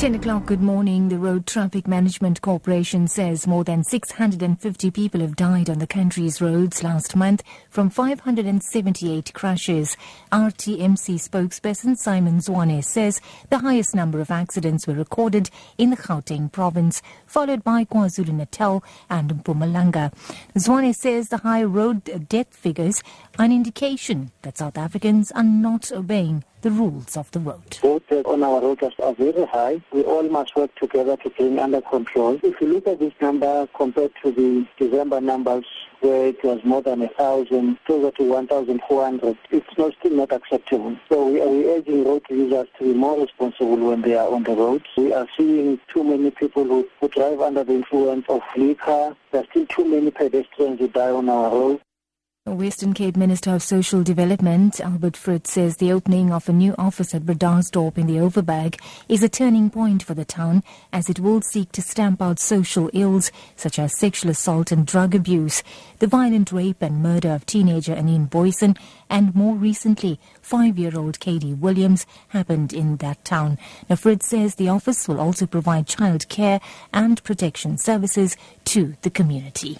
10 o'clock, good morning. The Road Traffic Management Corporation says more than 650 people have died on the country's roads last month from 578 crashes. RTMC spokesperson Simon Zwane says the highest number of accidents were recorded in the Gauteng province, followed by KwaZulu-Natal and Mpumalanga. Zwane says the high road death figures are an indication that South Africans are not obeying the rules of the road. Both on our roads are very high. We all must work together to bring under control. If you look at this number compared to the December numbers, where it was more than a thousand, closer to 1,400, it's not, still not acceptable. So we are urging road users to be more responsible when they are on the roads. We are seeing too many people who, who drive under the influence of liquor. There are still too many pedestrians who die on our roads. Western Cape Minister of Social Development Albert Fritz says the opening of a new office at Bredasdorp in the Overberg is a turning point for the town as it will seek to stamp out social ills such as sexual assault and drug abuse, the violent rape and murder of teenager Anene Booysen, and more recently, five-year-old Katie Williams happened in that town. Now Fritz says the office will also provide child care and protection services to the community.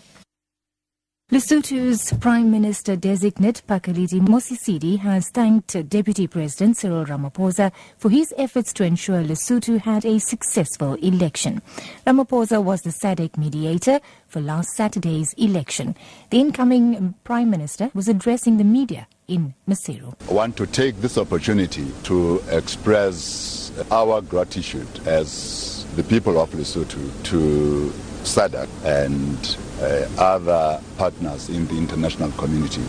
Lesotho's Prime Minister designate Pakalitha Mosisili has thanked Deputy President Cyril Ramaphosa for his efforts to ensure Lesotho had a successful election. Ramaphosa was the SADC mediator for last Saturday's election. The incoming Prime Minister was addressing the media in Maseru. I want to take this opportunity to express our gratitude as the people of Lesotho to SADC and uh, other partners in the international community,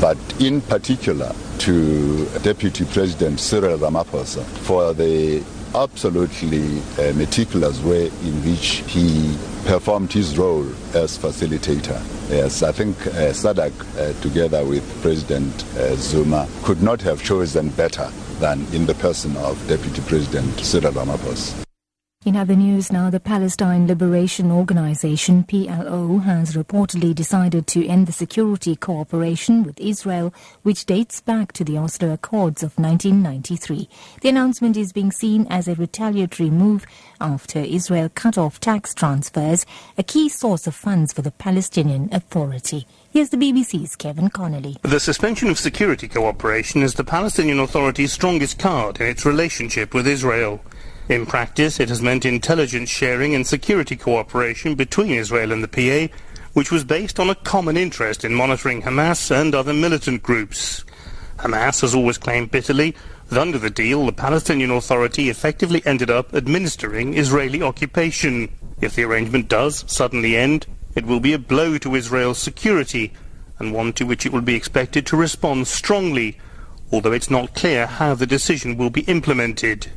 but in particular to Deputy President Cyril Ramaphosa for the absolutely uh, meticulous way in which he performed his role as facilitator. Yes, I think uh, SADC, uh, together with President uh, Zuma, could not have chosen better than in the person of Deputy President Cyril Ramaphosa. In other news now, the Palestine Liberation Organization, PLO, has reportedly decided to end the security cooperation with Israel, which dates back to the Oslo Accords of 1993. The announcement is being seen as a retaliatory move after Israel cut off tax transfers, a key source of funds for the Palestinian Authority. Here's the BBC's Kevin Connolly. The suspension of security cooperation is the Palestinian Authority's strongest card in its relationship with Israel. In practice, it has meant intelligence sharing and security cooperation between Israel and the PA, which was based on a common interest in monitoring Hamas and other militant groups. Hamas has always claimed bitterly that under the deal, the Palestinian Authority effectively ended up administering Israeli occupation. If the arrangement does suddenly end, it will be a blow to Israel's security, and one to which it will be expected to respond strongly, although it's not clear how the decision will be implemented.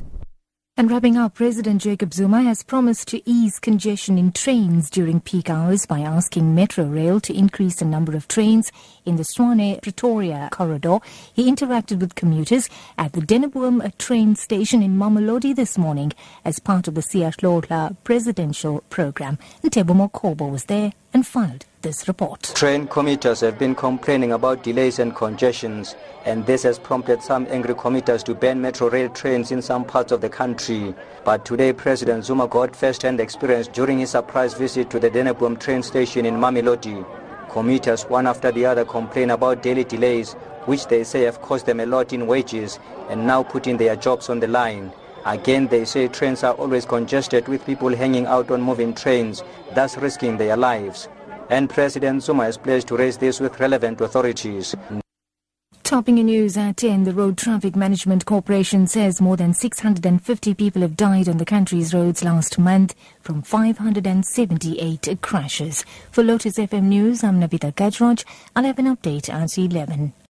And wrapping up, President Jacob Zuma has promised to ease congestion in trains during peak hours by asking Metrorail to increase the number of trains in the Tshwane Pretoria corridor. He interacted with commuters at the Denneboom train station in Mamelodi this morning as part of the Siyahlola presidential program. Ntebo Mokobo was there and filed this report. Train commuters have been complaining about delays and congestions, and this has prompted some angry commuters to ban Metrorail trains in some parts of the country. But today, President Zuma got first-hand experience during his surprise visit to the Denneboom train station in Mamelodi. Commuters, one after the other, complain about daily delays, which they say have cost them a lot in wages and now putting their jobs on the line. Again, they say trains are always congested with people hanging out on moving trains, thus risking their lives. And President Zuma has pledged to raise this with relevant authorities. Topping in news at 10, the Road Traffic Management Corporation says more than 650 people have died on the country's roads last month from 578 crashes. For Lotus FM News, I'm Navitha Gajraj. I'll have an update at 11.